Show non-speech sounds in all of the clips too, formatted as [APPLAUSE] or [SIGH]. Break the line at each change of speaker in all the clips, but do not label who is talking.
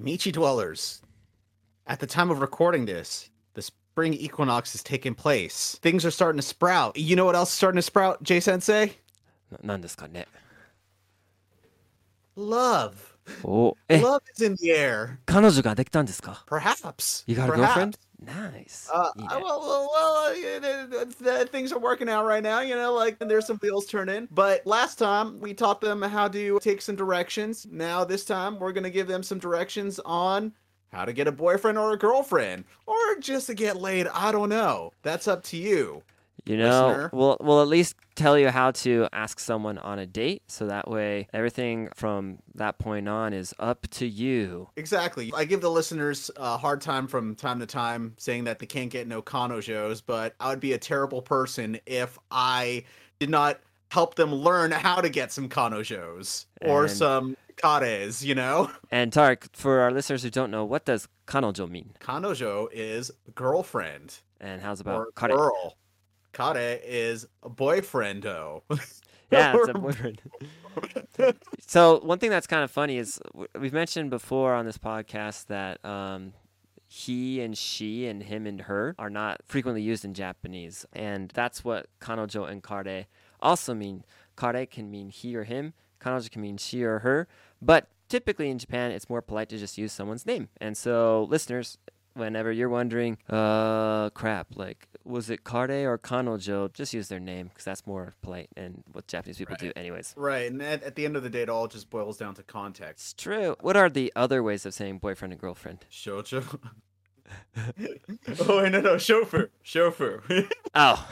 Michi dwellers, at the time of recording this, the spring equinox has taken place. Things are starting to sprout. You know what else is starting to sprout, Jay Sensei?
N-
Love.
おえ
Love is in the air.
彼女ができたんですか
Perhaps.
You got a
Perhaps.
girlfriend? Nice.
Uh,
いい
uh,
ね
well, well, well uh, yeah, the, the, things are working out right now. You know, like there's some wheels turning. But last time we taught them how to take some directions. Now this time we're gonna give them some directions on how to get a boyfriend or a girlfriend, or just to get laid. I don't know. That's up to you.
You know,
listener.
we'll, we'll at least tell you how to ask someone on a date. So that way, everything from that point on is up to you.
Exactly. I give the listeners a hard time from time to time saying that they can't get no kanojos, but I would be a terrible person if I did not help them learn how to get some kanojos or
And-
some kares, you know?
And Tark, for our listeners who don't know, what does kanojo mean?
Kanojo is girlfriend
And how's
or
about kare?
girl. Kare is a boyfriendo. [LAUGHS]
Yeah, it's a [LAUGHS] boyfriend. so one thing that's kind of funny is we've mentioned before on this podcast that um, he and she and him and her are not frequently used in Japanese, and that's what kanojo and kare also mean. Kare can mean he or him. Kanojo can mean she or her. But typically in Japan, it's more polite to just use someone's name. And so, listeners, whenever you're wondering, uh, crap, like, was it Kare or Kanojo? Just use their name because that's more polite and what Japanese people do, anyways.
right, and at, at the end of the day, it all just boils down to context.
It's true. What are the other ways of saying boyfriend and girlfriend?
Shocho. [LAUGHS] [LAUGHS] oh, wait, no, no, chauffeur. Chauffeur. [LAUGHS]
Oh.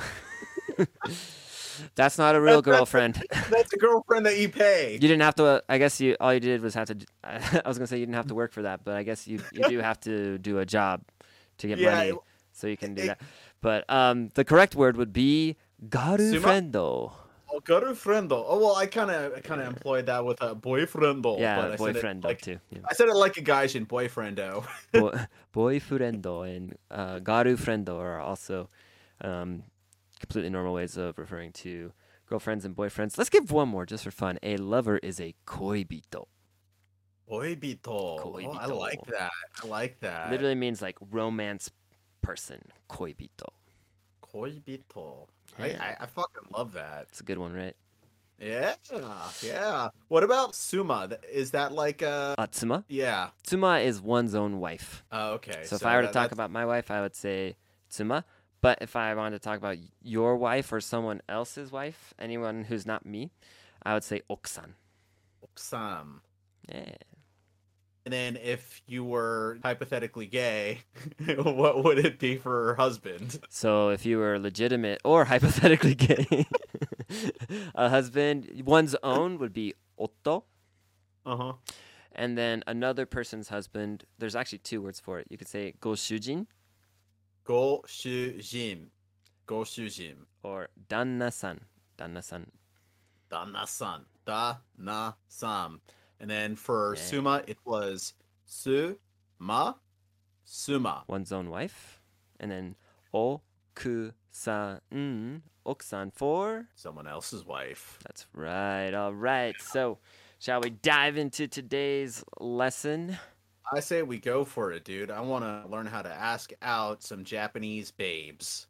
That's not a real
That's- that's-
girlfriend.
That's a girlfriend that you pay.
You didn't have to. I guess you. All you did was have to. [LAUGHS] I was gonna say you didn't have to work for that, but I guess you you do have to do a job to get
Yeah,
money,
it-
so you can do
it-
that. But um, the correct word would be
Suma?
garufriendo.
Oh, girlfriendo. Oh well, I kind of, I kind of employed that with a boyfriendo.
Yeah,
but I said it
boyfriendo
like,
too. Yeah.
I said it like a guy's gaijin, boyfriendo.
Bo- [LAUGHS] boyfriendo and uh, garufriendo are also um, completely normal ways of referring to girlfriends and boyfriends. Let's give one more just for fun. A lover is a koibito.
Boybito. Oh, I like that. I like that.
Literally means like romance person. Koibito.
Koibito. I,
Yeah.
I, I fucking love that.
It's a good one, right?
Yeah, yeah. What about Suma? Is that like a
Uh, tsuma.
Yeah.
Tsuma is one's own wife.
Oh, okay.
So, if I were to talk
that's-
about my wife, I would say tsuma. But if I wanted to talk about your wife or someone else's wife, anyone who's not me, I would say oksan.
Sam.
Yeah.
And then if you were hypothetically gay, [LAUGHS] what would it be for her husband?
So if you were legitimate or [LAUGHS] hypothetically gay, [LAUGHS] a husband, one's own would be otto,
Uh huh.
and then another person's husband. There's actually two words for it. You could say goshujin
Go Shujin. Go Shujin.
or danna-san. Danna-san.
Dana-san. Da-na-san. And then for
Yeah.
Suma, it was Su-ma, Suma.
One's own wife, and then okusan, oksan for.
Someone else's wife.
That's right. All right. So, shall we dive into today's lesson?
I say we go for it, dude. I want to learn how to ask out some Japanese babes.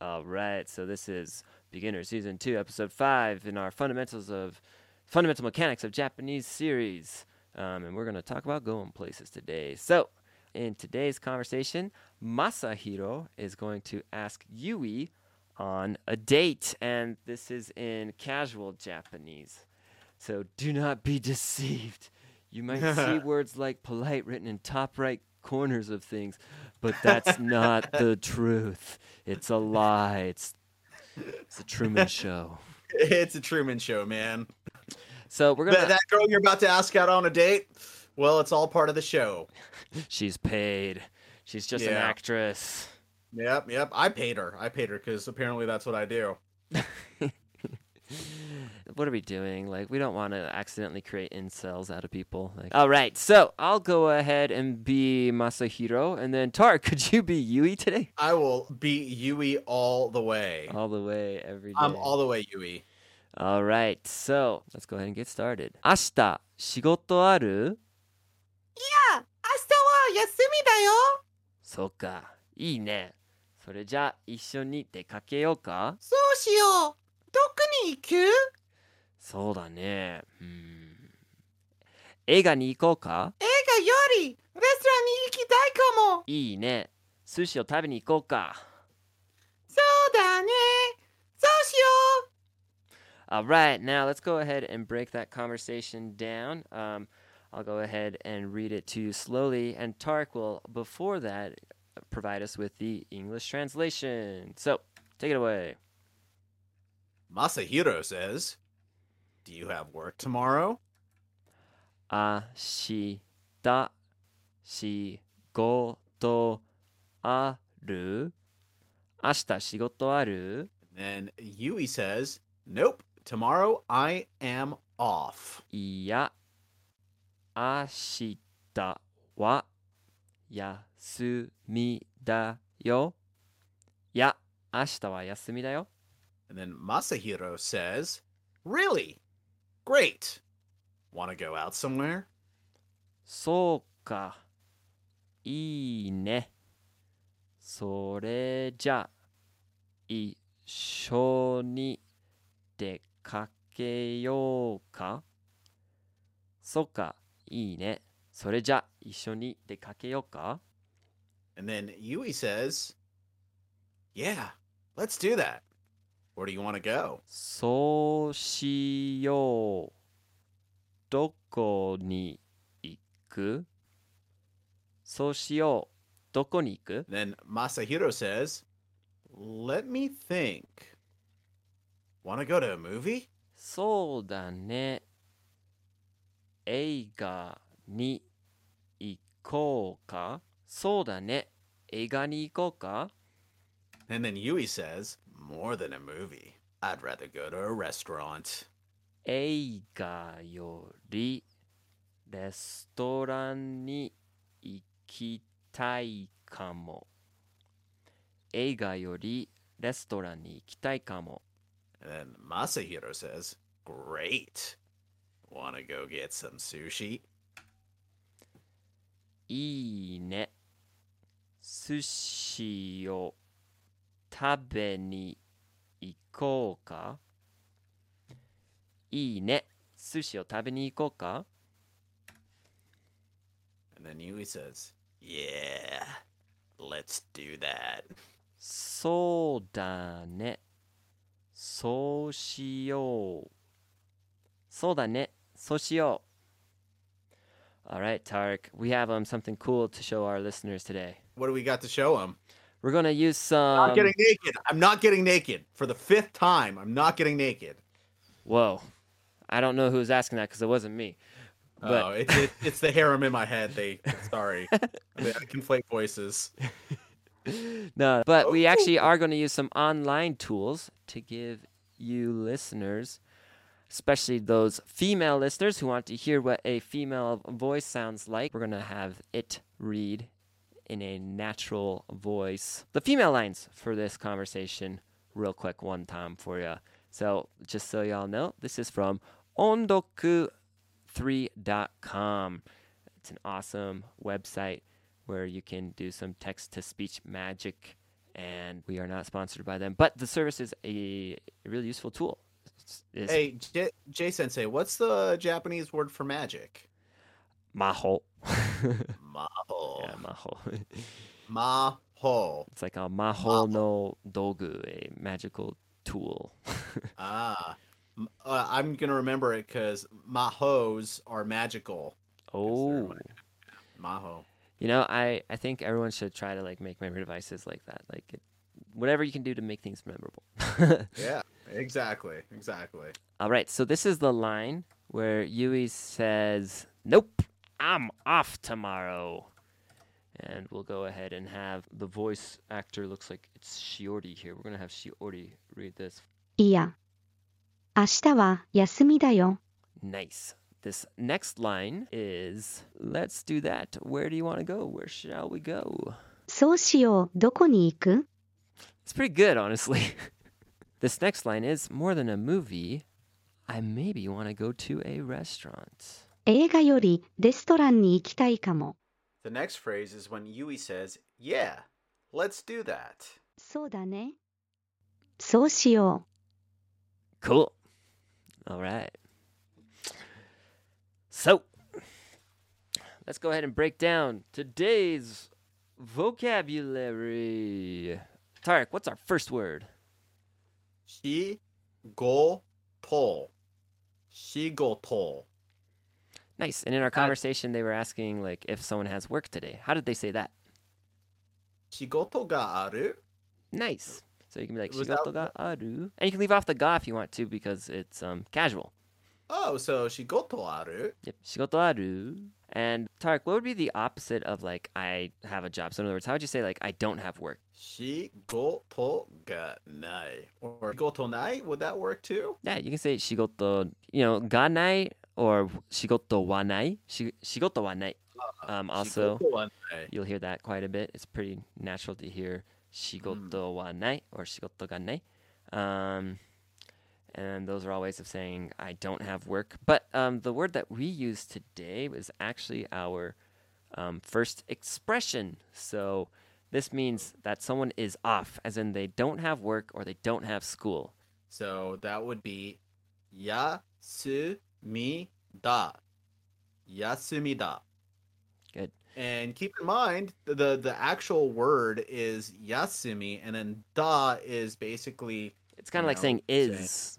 All right. So this is Beginner Season 2, Episode 5 in our Fundamentals of Fundamental Mechanics of Japanese series. Um, and we're going to talk about going places today. So, in today's conversation, Masahiro is going to ask Yui on a date. And this is in casual Japanese. So, do not be [LAUGHS] deceived. You [LAUGHS] might see words like polite written in top right corners of things, but that's [LAUGHS] not the truth. It's a lie. It's it's a Truman [LAUGHS] Show.
It's a Truman Show, man.
So we're gonna.
that girl you're about to ask out on a date, well, it's all part of the show.
She's paid. She's just an actress.
Yep, yep. I paid her. I paid her because apparently that's what I do. [LAUGHS]
What are we doing? Like, we don't want to accidentally create incels out of people. Like, all right, so I'll go ahead and be Masahiro, and then Tar, [LAUGHS] could you be Yui today?
I will beat Yui all the way.
All the way, every day.
I'm all the way Yui.
All right, so let's go ahead and get started. 明日仕事ある
日は休みだよ。
そうか、いいね。それじゃあ一緒に出かけようか
そうしよう。 どこに行く
そうだね。うん。映画に行こうか
映画よりレストランに行きたいかも。
いいね。寿司を食べに行こうか。
そうだね。そうしよう。
All right, now let's go ahead and break that conversation down. Um, I'll go ahead and read it to you slowly, and Tark will, before that, provide us with the English translation. So, take it away.
Masahiro says, Do you have work tomorrow?
明日仕事ある明日仕事ある
then Yui says, Nope. Tomorrow I am off.
いや、明日は休みだよ。いや、明日は休みだよ。
And then Masahiro says, Really? Great. Want to go out somewhere?
そうか。いいね。それじゃ、一緒に出かけようかそうか。いいね。それじゃ、一緒に出かけようか
And then Yui says, Yeah, let's do that. Where do you want to go?
そうしよう。どこに行くそうしよう。どこに行く
Then Masahiro says, Let me think. Want to go to a movie?
そうだね。映画に行こうかそうだね。映画に行こうか
And then Yui says, More than a movie. I'd rather go to a restaurant.
映画よりレストランに行きたいかも。映画よりレストランに行きたいかも。
And then Masahiro says, Great. Want to go get some sushi?
いいね。寿司を 食べに行こうかいいね。寿司を食べに行こうか
And then Yui says, Yeah, let's do that.
そうだね。そうしよう。そうだね。そうしよう。All right, Tarik, we have um, something cool to show our listeners today.
What do we got to show them?
We're going to use some.
not getting naked. I'm not getting naked. For the fifth time, I'm not getting naked.
Whoa. I don't know who was asking that because it wasn't me. But
oh, it's it, it's the harem in my head. They sorry, [LAUGHS] I, mean, I conflate voices. [LAUGHS]
no, but we actually are going to use some online tools to give you listeners, especially those female listeners who want to hear what a female voice sounds like. We're going to have it read in a natural voice. The female lines for this conversation, real quick, one time for you. So, just so y'all know, this is from ondoku3.com. It's an awesome website where you can do some text to speech magic. And we are not sponsored by them, but the service is a really useful tool. It's, it's
Hey, J, J Sensei, what's the Japanese word for magic?
Maho.
Maho. [LAUGHS]
yeah, maho. [LAUGHS]
Maho.
it's like a maho no dogu, a magical tool. [LAUGHS]
Ah, uh, I'm gonna remember it because mahos are magical.
oh.
like- Maho.
You know, I, I think everyone should try to like make memory devices like that. Like it, whatever you can do to make things memorable.
Yeah, exactly, exactly.
All right, so this is the line where Yui says, "Nope, I'm off tomorrow." And we'll go ahead and have the voice actor looks like it's Shiori here. We're going to have Shiori read this.
いや。明日は休みだよ。
Nice. This next line is, "Let's do that. Where do you want to go? Where shall we go?"
そうしよう。どこに行く
It's pretty good, honestly. [LAUGHS] this next line is, "More than a movie, I maybe want to go to a restaurant."
映画よりレストランに行きたいかも。
The next phrase is when Yui says, Yeah, let's do that.
そうだね。そうしよ
う。Cool. Alright. So, let's go ahead and break down today's vocabulary. Tarik, what's our first word?
Shigoto. Shigoto.
Nice. And in our conversation, they were asking like if someone has work today. How did they say that?
Shigoto ga aru?
Nice. So you can be like
Was
shigoto ga aru, and you can leave off the ga if you want to because it's um casual.
Oh, so shigoto aru?
Yep, shigoto aru. And Tarik, what would be the opposite of like I have a job? So in other words, how would you say like I don't have work?
Shigoto ga nai. Or shigoto nai? Would that work too?
Yeah, you can say shigoto, you know, ga nai or shigoto wa nai. Shigoto wa nai. Um, also,
Shigoto wa nai.
you'll hear that quite a bit. It's pretty natural to hear shigoto wa nai or shigoto ga nai. Um, and those are all ways of saying I don't have work. But um, the word that we use today was actually our um, first expression. So this means that someone is off, as in they don't have work or they don't have school.
So that would be yasumi da. Yasumi da.
Good.
And keep in mind the, the the actual word is yasumi, and then da is basically
It's kind of like
know,
saying
saying-
is.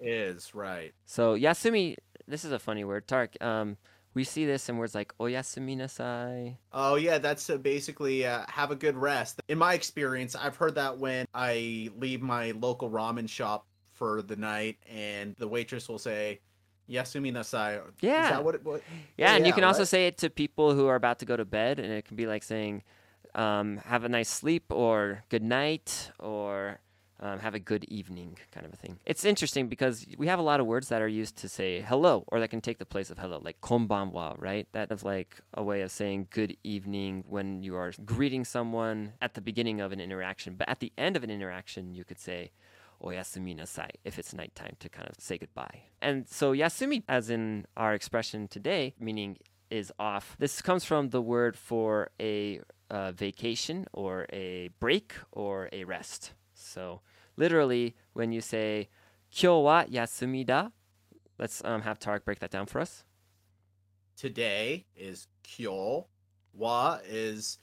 is right.
So yasumi, this is a funny word. Tark, um, we see this in words like oyasumi nasai.
Oh yeah, that's uh, basically uh, have a good rest. In my experience, I've heard that when I leave my local ramen shop for the night, and the waitress will say, "Yasumi nasai."
Yeah.
Is that what? It, what
Yeah, and you
yeah,
can also say it to people who are about to go to bed, and it can be like saying, um, "Have a nice sleep," or "Good night," or um, "Have a good evening," kind of a thing. It's interesting because we have a lot of words that are used to say hello, or that can take the place of hello, like "konbanwa," right? That is like a way of saying good evening when you are greeting someone at the beginning of an interaction. But at the end of an interaction, you could say oyasumi nasai if it's nighttime to kind of say goodbye. And so yasumi, as in our expression today, meaning is off. This comes from the word for a uh, vacation or a break or a rest. So literally, when you say kyo wa yasumi da, let's um, have Tarik break that down for us.
today is kyo. Wa is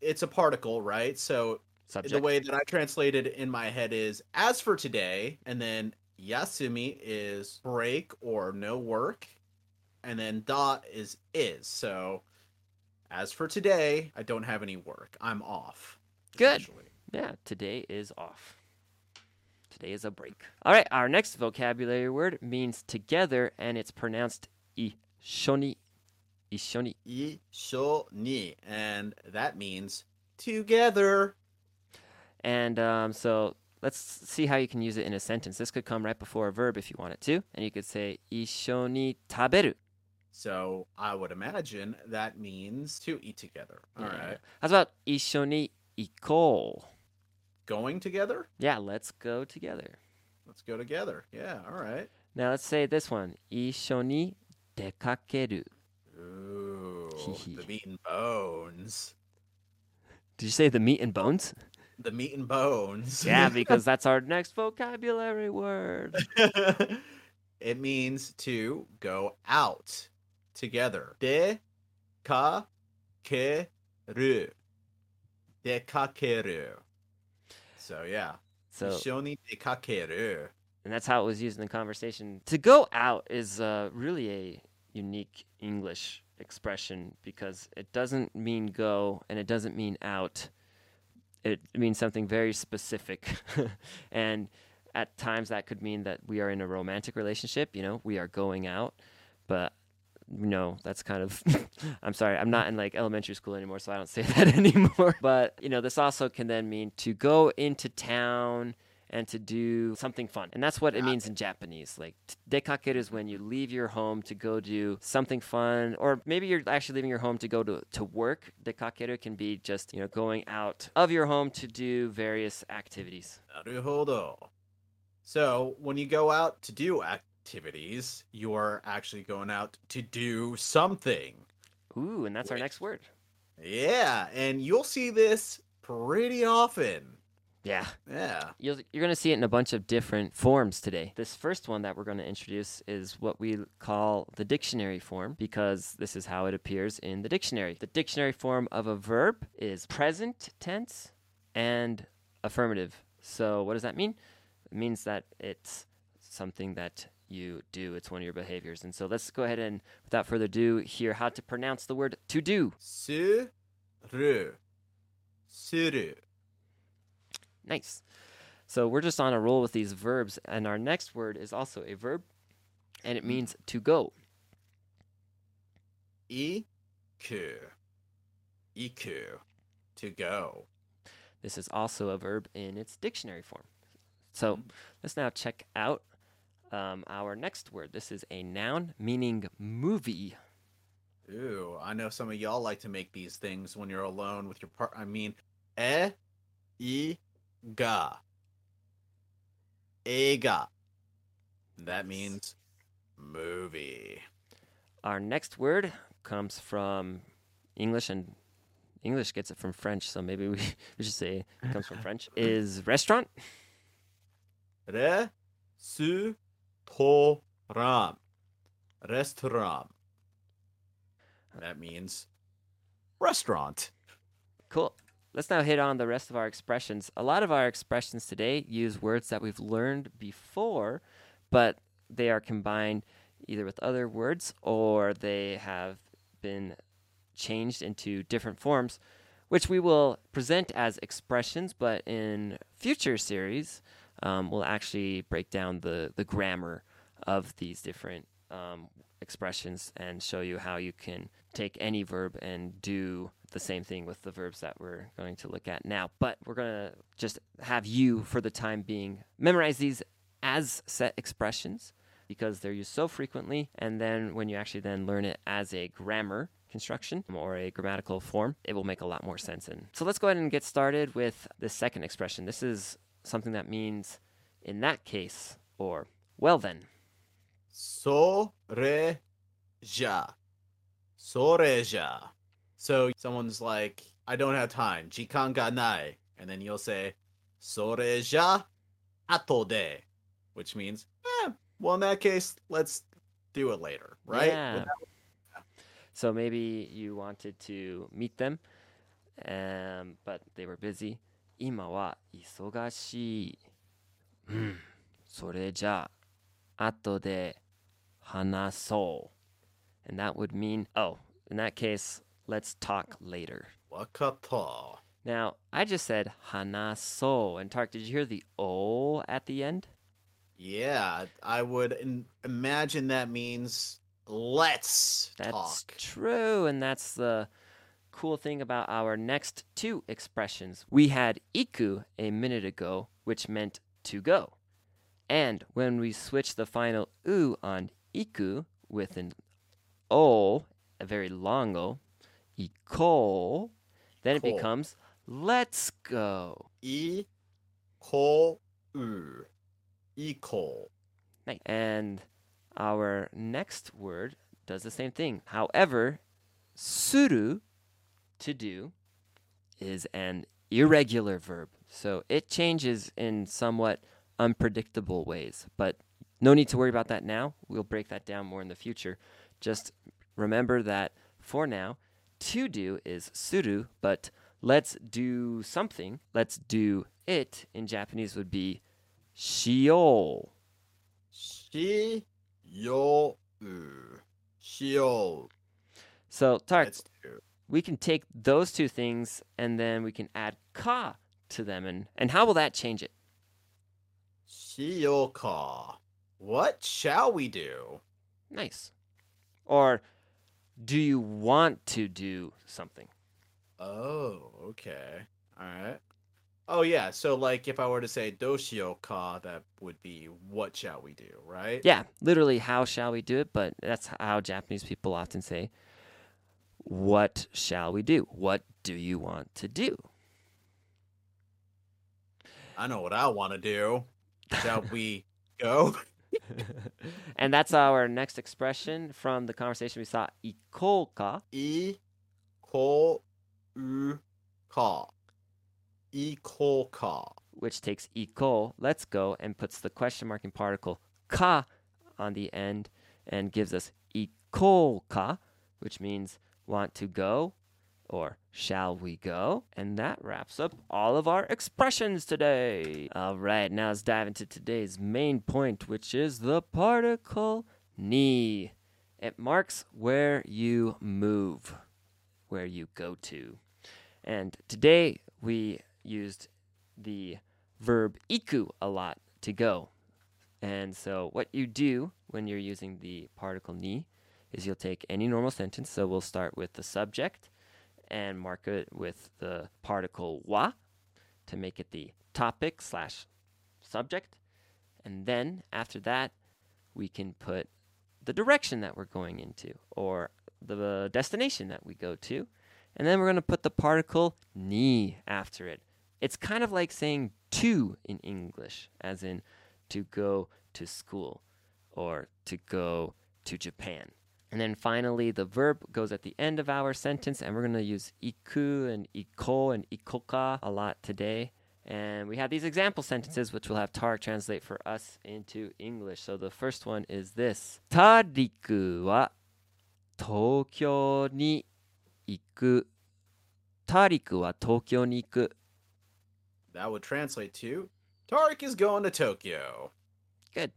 it's a particle, right? So
Subject.
the way that I translated in my head is as for today, and then yasumi is break or no work, and then da is is. So as for today, I don't have any work. I'm off.
Good. Yeah, today is off. Today is a break. All right, our next vocabulary word means together, and it's pronounced ishoni. Ishoni.
Isho ni, and that means together.
And um, so let's see how you can use it in a sentence. This could come right before a verb if you want it to, and you could say ishoni taberu.
So I would imagine that means to eat together. All right,
Yeah. How's about ishoni iko?
Going together?
Yeah, let's go together.
Let's go together. Yeah, all right.
Now let's say this one. Ishoni dekakeru.
Ooh, the meat and bones.
Did you say the meat and bones?
The meat and bones.
yeah, [LAUGHS] because that's our next vocabulary word. [LAUGHS]
it means to go out together. De ka ke ru. De ka ke ru. So yeah.
So
Ishoni de ka ke ru.
and that's how it was used in the conversation. To go out is uh, really a unique English expression because it doesn't mean go and it doesn't mean out. It means something very specific. [LAUGHS] and at times that could mean that we are in a romantic relationship, you know, we are going out, but no, that's kind of [LAUGHS] I'm sorry, I'm not in like elementary school anymore, so I don't say [LAUGHS] that anymore. But, you know, this also can then mean to go into town and to do something fun. And that's what it means in Japanese. Like dekakeru is when you leave your home to go do something fun or maybe you're actually leaving your home to go to, to work. Dekakeru can be just, you know, going out of your home to do various activities.
Naruhodo. So when you go out to do activities, you are actually going out to do something.
Ooh, and that's our next word.
Yeah, and you'll see this pretty often.
Yeah.
Yeah.
you are going to see it in a bunch of different forms today. This first one that we're going to introduce is what we call the dictionary form because this is how it appears in the dictionary. The dictionary form of a verb is present tense and affirmative. So, what does that mean? It means that it's something that you do. It's one of your behaviors. And so let's go ahead and, without further ado, hear how to pronounce the word to do.
Suru. Suru.
Nice. So we're just on a roll with these verbs, and our next word is also a verb, and it means to go.
Iku. Iku. To go.
This is also a verb in its dictionary form. So mm-hmm. let's now check out um, our next word. This is a noun meaning movie.
Ooh, I know some of y'all like to make these things when you're alone with your part. I mean, eh, e, ga, ega. That means movie.
Our next word comes from English, and English gets it from French, so maybe we, [LAUGHS] we should say it comes from French. [LAUGHS] Is restaurant?
Restaurant. Restaurant. That means restaurant.
Let's now hit on the rest of our expressions. A lot of our expressions today use words that we've learned before, but they are combined either with other words or they have been changed into different forms, which we will present as expressions, but in future series, um, we'll actually break down the, the grammar of these different um, expressions and show you how you can take any verb and do the same thing with the verbs that we're going to look at now. But we're going to just have you, for the time being, memorize these as set expressions because they're used so frequently. And then when you actually then learn it as a grammar construction or a grammatical form, it will make a lot more sense. And so let's go ahead and get started with the second expression. This is something that means in that case or well then.
Soreja. Soreja. So someone's like, I don't have time. 時間がない. And then you'll say, それじゃ後で. Which means, eh, well, in that case, let's do it later, right?
Yeah.
Without-
So maybe you wanted to meet them, um, but they were busy. 今は忙しい。うん、それじゃあ、後で話そう。And that would mean, oh, in that case, Let's talk later.
Wakata.
Now, I just said hanaso. And Tark, did you hear the o at the end?
Yeah, I would in- imagine that means let's
that's
talk.
true. And that's the cool thing about our next two expressions. We had iku a minute ago, which meant to go. And when we switch the final u on iku with an o, a very long o, Iko. Then it becomes let's go.
Iko. Iko.
Nice. And our next word does the same thing. However, suru, to do, is an irregular verb. So it changes in somewhat unpredictable ways, but no need to worry about that now. We'll break that down more in the future. Just remember that for now, to do is suru, but let's do something, let's do it in Japanese would be shio.
Shio. Shio.
So, Tark, we can take those two things and then we can add ka to them. And, and how will that change it?
Shio ka. What shall we do?
Nice. Or do you want to do something?
Oh, okay. All right. Oh yeah, so like if I were to say doshio ka, that would be what shall we do, right?
Yeah, literally, how shall we do it? But that's how Japanese people often say, What shall we do? What do you want to do?
I know what I want to do. Shall we [LAUGHS] go? [LAUGHS]
and that's our next expression from the conversation we saw, ikoka.
I ko ka.
Which takes iko, let's go, and puts the question marking particle ka on the end and gives us ikoka, which means want to go or shall we go? And that wraps up all of our expressions today. All right, now let's dive into today's main point, which is the particle ni. It marks where you move, where you go to. And today we used the verb iku a lot to go. And so what you do when you're using the particle ni is you'll take any normal sentence. So we'll start with the subject and mark it with the particle wa to make it the topic slash subject. And then after that, we can put the direction that we're going into or the destination that we go to. And then we're going to put the particle ni after it. It's kind of like saying to in English, as in to go to school or to go to Japan. And then finally, the verb goes at the end of our sentence, and we're going to use iku and iko and ikoka a lot today. And we have these example sentences, which we'll have Tar translate for us into English. So the first one is this Tariku wa Tokyo ni iku. Tariku wa Tokyo ni iku.
That would translate to Tarik is going to Tokyo.
Good.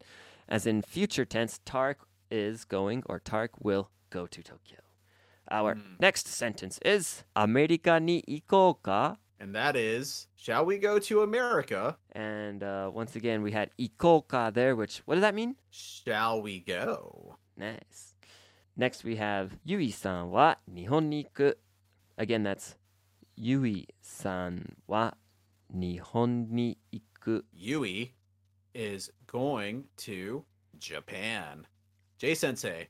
As in future tense, Tarik is going, or Tark will go to Tokyo. Our
mm.
next sentence is America ni ikoka.
And that is, shall we go to America?
And uh, once again, we had ikoka there, which, what does that mean?
Shall we go?
Nice. Next, we have Yui san wa Nihon ni iku. Again, that's Yui san wa Nihon ni iku.
Yui is going to Japan. Jay Sensei,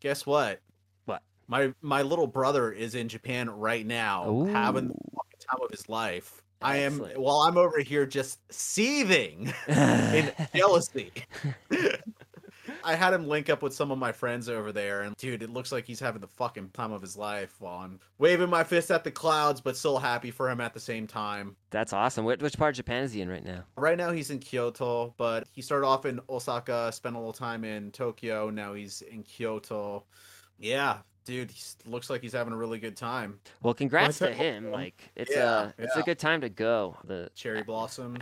guess what?
What?
My my little brother is in Japan right now, having the fucking time of his life. I am while I'm over here just seething [LAUGHS] in jealousy. [LAUGHS] I had him link up with some of my friends over there, and dude, it looks like he's having the fucking time of his life while I'm waving my fist at the clouds, but still happy for him at the same time.
That's awesome. Which, which part of Japan is he in right now?
Right now he's in Kyoto, but he started off in Osaka, spent a little time in Tokyo. Now he's in Kyoto. Yeah, dude, he looks like he's having a really good time.
Well, congrats to [LAUGHS] him. Like it's
Yeah,
a it's a good time to go. The
Cherry blossoms.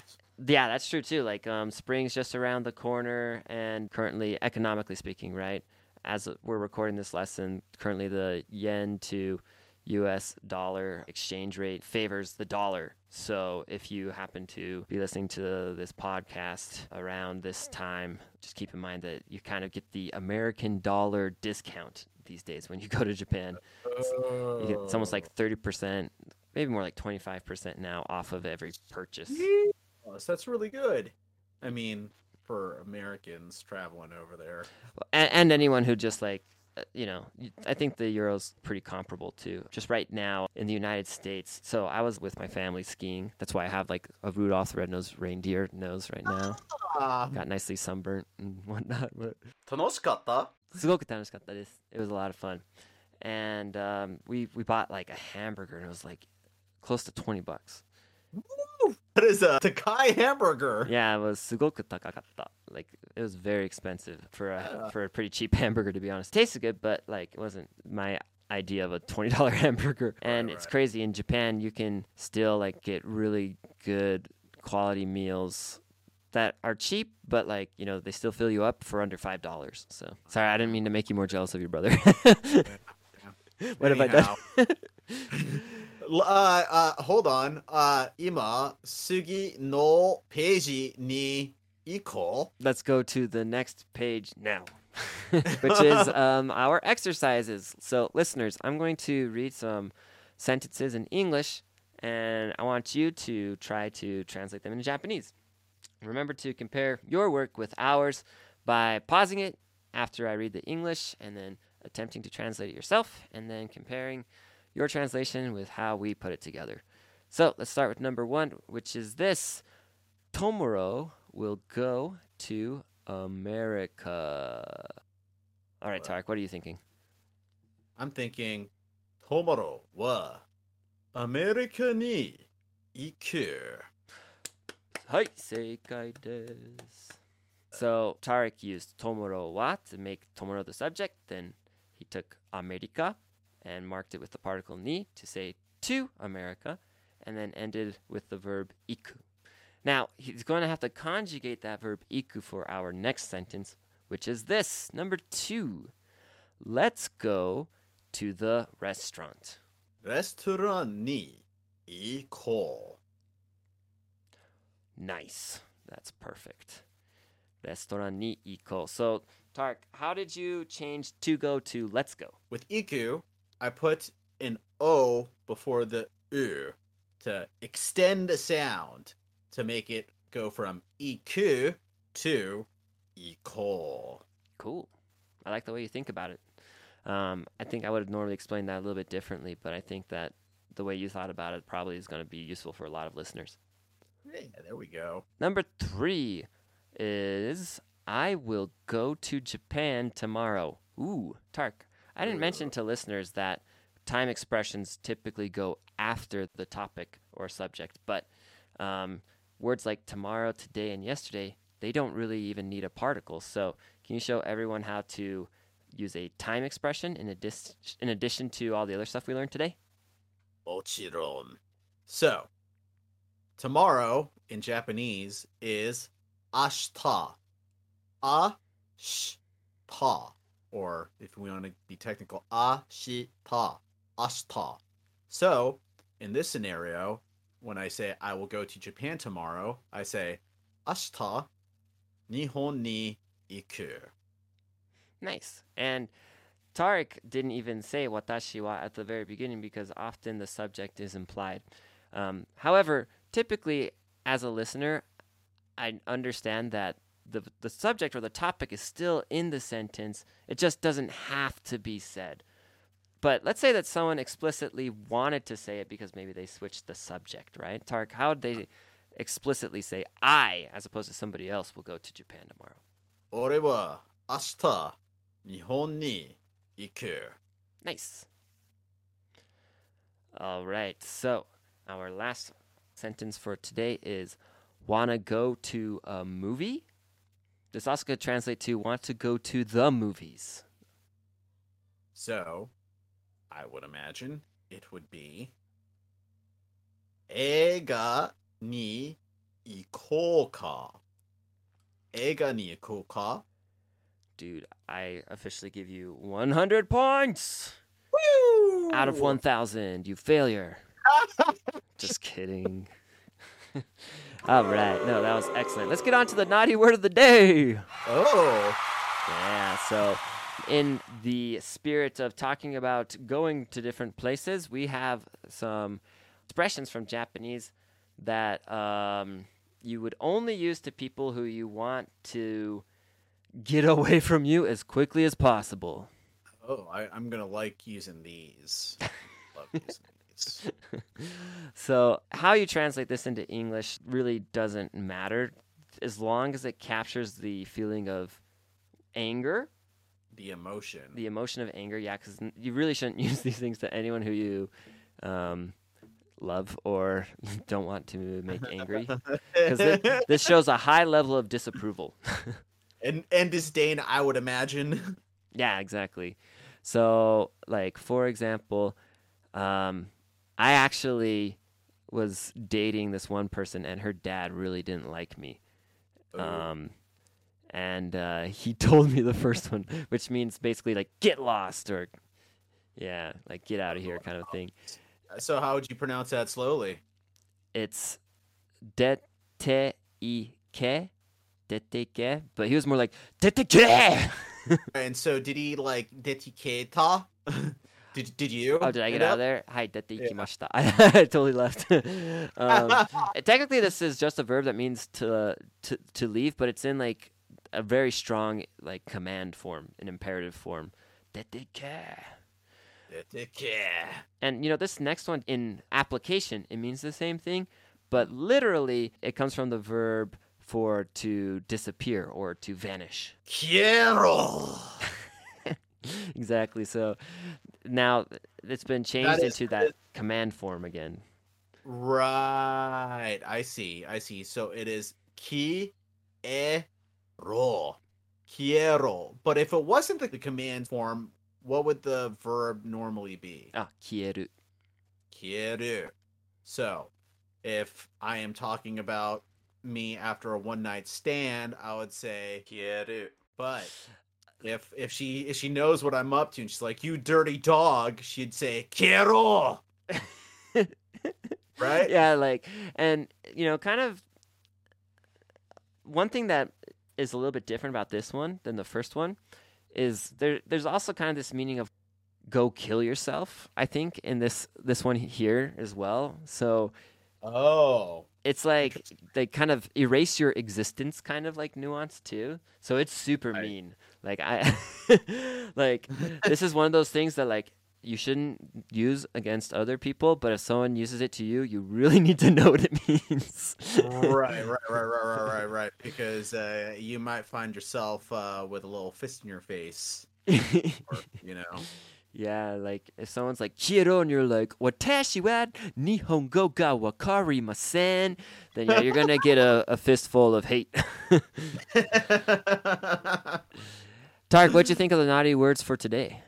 Yeah, that's true too. Like um, spring's just around the corner, and currently, economically speaking, right, as we're recording this lesson, currently the yen to U.S. dollar exchange rate favors the dollar. So if you happen to be listening to this podcast around this time, just keep in mind that you kind of get the American dollar discount these days when you go to Japan. You get, it's almost like 30%, maybe more like 25% now off of every purchase
Yes, that's really good. I mean, for Americans traveling over there.
And, and anyone who just like, uh, you know, y- I think the euro's pretty comparable too. Just right now in the United States. So I was with my family skiing. That's why I have like a Rudolph the Red-Nosed Reindeer nose right now.
Ah,
Got nicely sunburnt and [LAUGHS] whatnot. But
楽しかった?
すごく楽しかったです. It was a lot of fun. And um, we, we bought like a hamburger and it was like close to 20 bucks. [LAUGHS]
That is a Takai hamburger.
Yeah, it was sugoku takakatta. Like it was very expensive for a
yeah.
for a pretty cheap [LAUGHS] hamburger to be honest. Tasted good, but like it wasn't my idea of a twenty dollar [LAUGHS] hamburger. And
right, it's
crazy in Japan you can still like get really good quality meals that are cheap, but like you know they still fill you up for under five dollars. So sorry, I didn't mean to make you more jealous of your brother. what Anyhow. have I done?
uh, uh, hold on. Uh, ima sugi no peiji ni equal.
Let's go to the next page now, [LAUGHS] which is um, our exercises. So, listeners, I'm going to read some sentences in English, and I want you to try to translate them in Japanese. Remember to compare your work with ours by pausing it after I read the English and then attempting to translate it yourself and then comparing your translation with how we put it together. So let's start with number one, which is this Tomorrow will go to America. All right, Tarik, what are you thinking?
I'm thinking Tomorrow wa America ni iku.
Hi, seikai desu. So Tarik used Tomorrow wa to make Tomorrow the subject, then he took America and marked it with the particle ni to say to America, and then ended with the verb iku. Now, he's going to have to conjugate that verb iku for our next sentence, which is this number two. Let's go to the restaurant.
Restaurant ni iko.
Nice. That's perfect. Restaurant ni iko. So, Tark, how did you change to go to let's go?
With iku, I put an O before the U to extend the sound to make it go from iku to iko.
Cool. I like the way you think about it. Um, I think I would have normally explained that a little bit differently, but I think that the way you thought about it probably is going to be useful for a lot of listeners.
Yeah, there we go.
Number three is I will go to Japan tomorrow. Ooh, Tark. I didn't mention to listeners that time expressions typically go after the topic or subject, but um, words like tomorrow, today, and yesterday, they don't really even need a particle. So, can you show everyone how to use a time expression in, in addition to all the other stuff we learned today?
Mochiron. So, tomorrow in Japanese is ashita. Ashita. Or if we want to be technical, ashita. Ashita. So, in this scenario, when I say I will go to Japan tomorrow, I say ashita nihon ni iku.
Nice. And Tarik didn't even say watashi wa at the very beginning because often the subject is implied. Um, however, typically as a listener, I understand that the the subject or the topic is still in the sentence. It just doesn't have to be said. But let's say that someone explicitly wanted to say it because maybe they switched the subject, right? Tarek, how would they explicitly say I as opposed to somebody else will go to Japan tomorrow?
俺は明日日本に行く。
Nice. All right. So, our last sentence for today is wanna go to a movie? does Asuka translate to want to go to the movies?
So, I would imagine it would be Ega ni ikoka. Ega ni ikoka.
Dude, I officially give you 100 points. Woo! Out of 1,000, you failure. [LAUGHS] Just kidding. [LAUGHS] All right. No, that was excellent. Let's get on to the naughty word of the day.
Oh,
Yeah, so in the spirit of talking about going to different places, we have some expressions from Japanese that um, you would only use to people who you want to get [LAUGHS] away from you as quickly as possible.
oh, I, I'm gonna like using these. Love using [LAUGHS]
So, how you translate this into English really doesn't matter as long as it captures the feeling of anger
The emotion.
the emotion of anger yeah because you really shouldn't [LAUGHS] use these things to anyone who you um, love or [LAUGHS] don't want to make angry because this shows a high level of disapproval
and and disdain, I would imagine.
yeah exactly so like for example um, i actually was dating this one person and her dad really didn't like me um, and uh, he [LAUGHS] told me the first one, which means basically like get lost or yeah, like get out of here kind of thing.
so how would you pronounce that slowly?
It's dete ike, deteke, but he was more like deteke.
And so did he like detiketa? [LAUGHS] did did you?
Oh, did I get out of there? Hi, dete
Yeah.
ikimashita. [LAUGHS] I, totally left. [LAUGHS] um, [LAUGHS] technically, this is just a verb that means to to to leave, but it's in like a very strong like command form, an imperative form. Deteke. And you know, this next one in application, it means the same thing, but literally it comes from the verb for to disappear or to vanish.
Kiero.
exactly. So now it's been changed
is-
into that command form again.
Right. I see. I see. So it is ki e ro. Kiero. But if it wasn't the command form, what would the verb normally be?
Ah, kieru.
Quiero. So if I am talking about me after a one night stand, I would say quiero. But if if she if she knows what I'm up to and she's like, you dirty dog, she'd say Kiero. [LAUGHS] right?
Yeah, like, and you know, kind of one thing that is a little bit different about this one than the first one is there. There's also kind of this meaning of go kill yourself. I think in this this one here as well. So
Oh.
it's like they kind of erase your existence, kind of like nuance too. So it's super
Right.
mean. Like I, [LAUGHS] like this is one of those things that like you shouldn't use against other people, but if someone uses it to you, you really need to know what it [LAUGHS] means.
right, right, right, right, right, right, right. Because uh, you might find yourself uh, with a little fist in your face, or [LAUGHS] you know.
yeah, like if someone's like Kiero and you're like Watashi wa Nihongo ga wakari masen, then yeah, you're gonna get a, a fistful of hate. Tarik, what'd you think of the naughty words for today?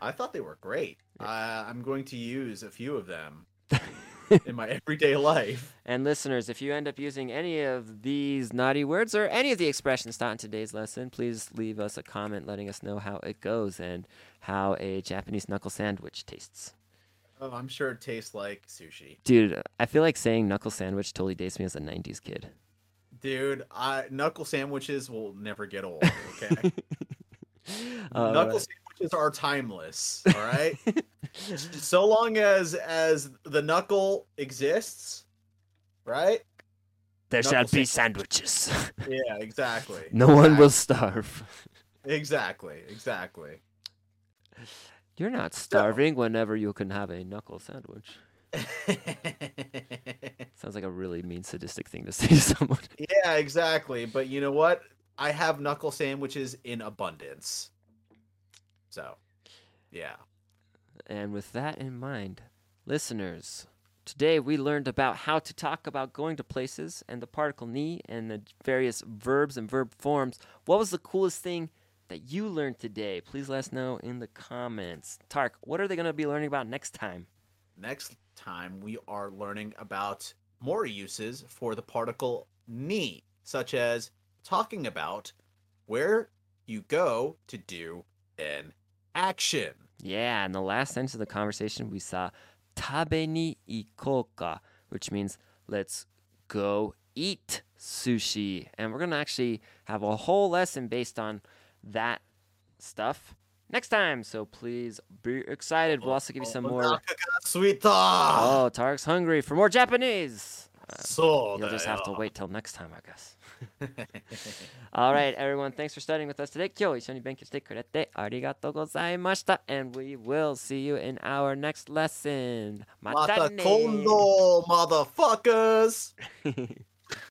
I thought they were great. Uh, I'm going to use a few of them [LAUGHS] in my everyday life.
And listeners, if you end up using any of these naughty words or any of the expressions taught in today's lesson, please leave us a comment letting us know how it goes and how a Japanese knuckle sandwich tastes.
Oh, I'm sure it tastes like sushi.
Dude, I feel like saying knuckle sandwich totally dates me as a 90s kid.
Dude, I, knuckle sandwiches will never get old, okay? [LAUGHS] [LAUGHS]
Uh,
knuckle sandwiches are timeless, all right? [LAUGHS] so long as as the knuckle exists, right?
there shall be sandwiches. [LAUGHS]
Yeah, exactly.
no one will starve.
Exactly, exactly.
You're not starving whenever you can have a knuckle sandwich. Sounds like a really mean, sadistic thing to say to someone.
yeah, exactly. But you know what? I have knuckle sandwiches in abundance. So, yeah.
And with that in mind, listeners, today we learned about how to talk about going to places and the particle ni and the various verbs and verb forms. What was the coolest thing that you learned today? Please let us know in the comments. Tarik, what are they going to be learning about next time?
Next time we are learning about more uses for the particle ni, such as talking about where you go to do an action.
Yeah, in the last sentence of the conversation, we saw tabe ni ikoka, which means let's go eat sushi. And we're going to actually have a whole lesson based on that stuff next time. So please be excited. We'll also give you some more.
Sweet
Oh, Tarik's hungry for more Japanese. Uh,
so
You'll just have to wait till next time, I guess. [LAUGHS] All right, everyone. Thanks for studying with us today. 今日一緒に勉強してくれてありがとうございました。And we will see you in our next lesson. ま
また
たね
今度、motherfuckers! [LAUGHS]